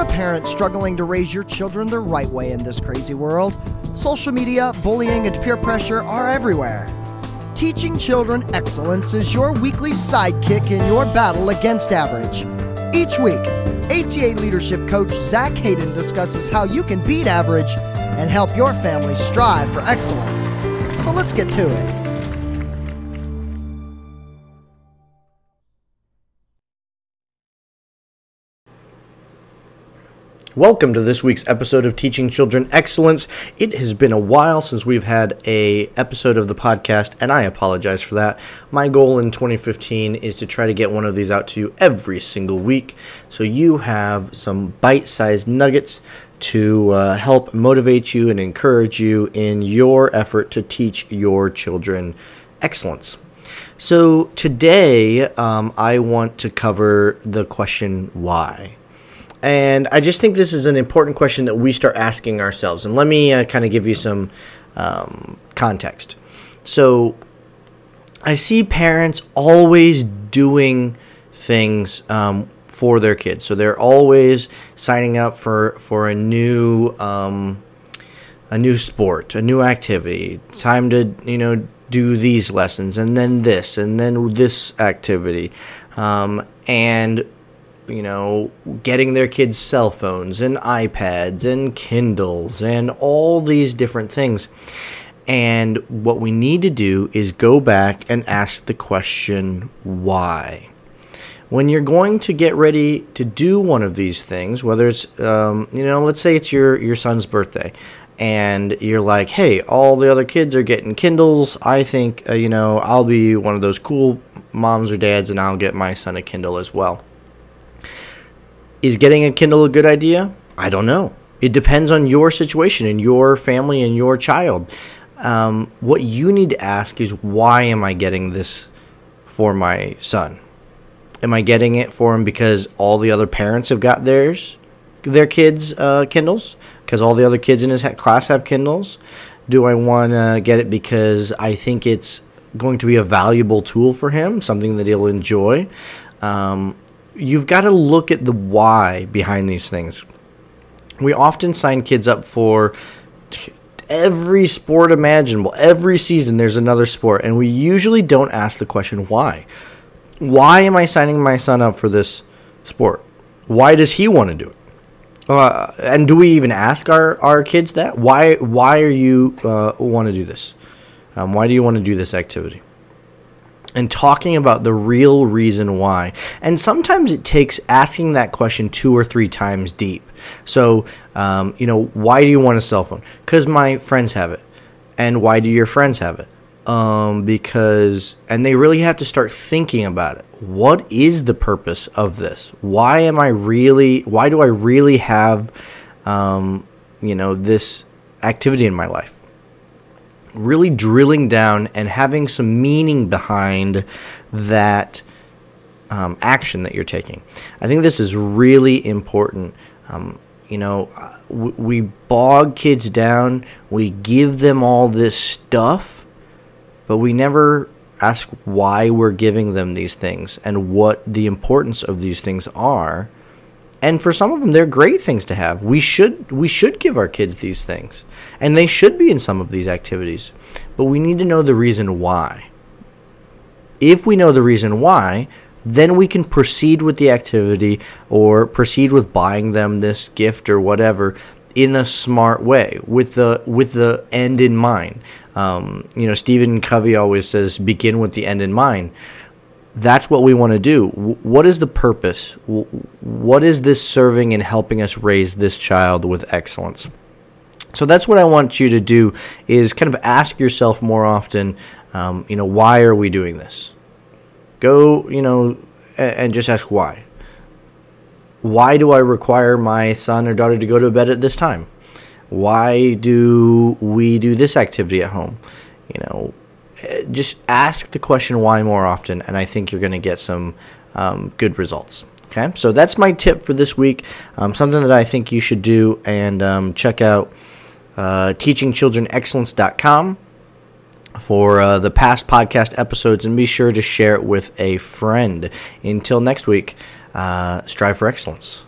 you're a parent struggling to raise your children the right way in this crazy world, social media, bullying, and peer pressure are everywhere. Teaching Children Excellence is your weekly sidekick in your battle against average. Each week, ATA leadership coach Zach Hayden discusses how you can beat average and help your family strive for excellence. So let's get to it. Welcome to this week's episode of Teaching Children Excellence. It has been a while since we've had a episode of the podcast, and I apologize for that. My goal in 2015 is to try to get one of these out to you every single week, so you have some bite-sized nuggets to uh, help motivate you and encourage you in your effort to teach your children excellence. So today, um, I want to cover the question why. And I just think this is an important question that we start asking ourselves. And let me uh, kind of give you some um, context. So I see parents always doing things um, for their kids. So they're always signing up for for a new um, a new sport, a new activity. Time to you know do these lessons, and then this, and then this activity, um, and you know, getting their kids cell phones and iPads and Kindles and all these different things. And what we need to do is go back and ask the question, why? When you're going to get ready to do one of these things, whether it's, um, you know, let's say it's your, your son's birthday, and you're like, hey, all the other kids are getting Kindles. I think, uh, you know, I'll be one of those cool moms or dads and I'll get my son a Kindle as well is getting a Kindle a good idea? I don't know. It depends on your situation and your family and your child. Um, what you need to ask is why am I getting this for my son? Am I getting it for him because all the other parents have got theirs, their kids' uh, Kindles? Because all the other kids in his class have Kindles? Do I want to get it because I think it's going to be a valuable tool for him, something that he'll enjoy? Um, you've got to look at the why behind these things. We often sign kids up for every sport imaginable. Every season there's another sport, and we usually don't ask the question why. Why am I signing my son up for this sport? Why does he want to do it? Uh, and do we even ask our, our kids that? Why why are you uh, want to do this? Um, why do you want to do this activity? And talking about the real reason why. And sometimes it takes asking that question two or three times deep. So, um, you know, why do you want a cell phone? Because my friends have it. And why do your friends have it? Um, because, and they really have to start thinking about it. What is the purpose of this? Why am I really, why do I really have, um, you know, this activity in my life? Really drilling down and having some meaning behind that um, action that you're taking. I think this is really important. Um, you know, we bog kids down, we give them all this stuff, but we never ask why we're giving them these things and what the importance of these things are and for some of them they're great things to have. We should we should give our kids these things. And they should be in some of these activities. But we need to know the reason why. If we know the reason why then we can proceed with the activity or proceed with buying them this gift or whatever in a smart way with the with the end in mind. Um, you know stephen covey always says begin with the end in mind that's what we want to do. What is the purpose? What is this serving and helping us raise this child with excellence? So that's what I want you to do is kind of ask yourself more often, um, you know, why are we doing this? Go, you know, and just ask why. Why do I require my son or daughter to go to bed at this time? Why do we do this activity at home? You know, just ask the question why more often, and I think you're going to get some um, good results. Okay, so that's my tip for this week. Um, something that I think you should do, and um, check out uh, teachingchildrenexcellence.com for uh, the past podcast episodes, and be sure to share it with a friend. Until next week, uh, strive for excellence.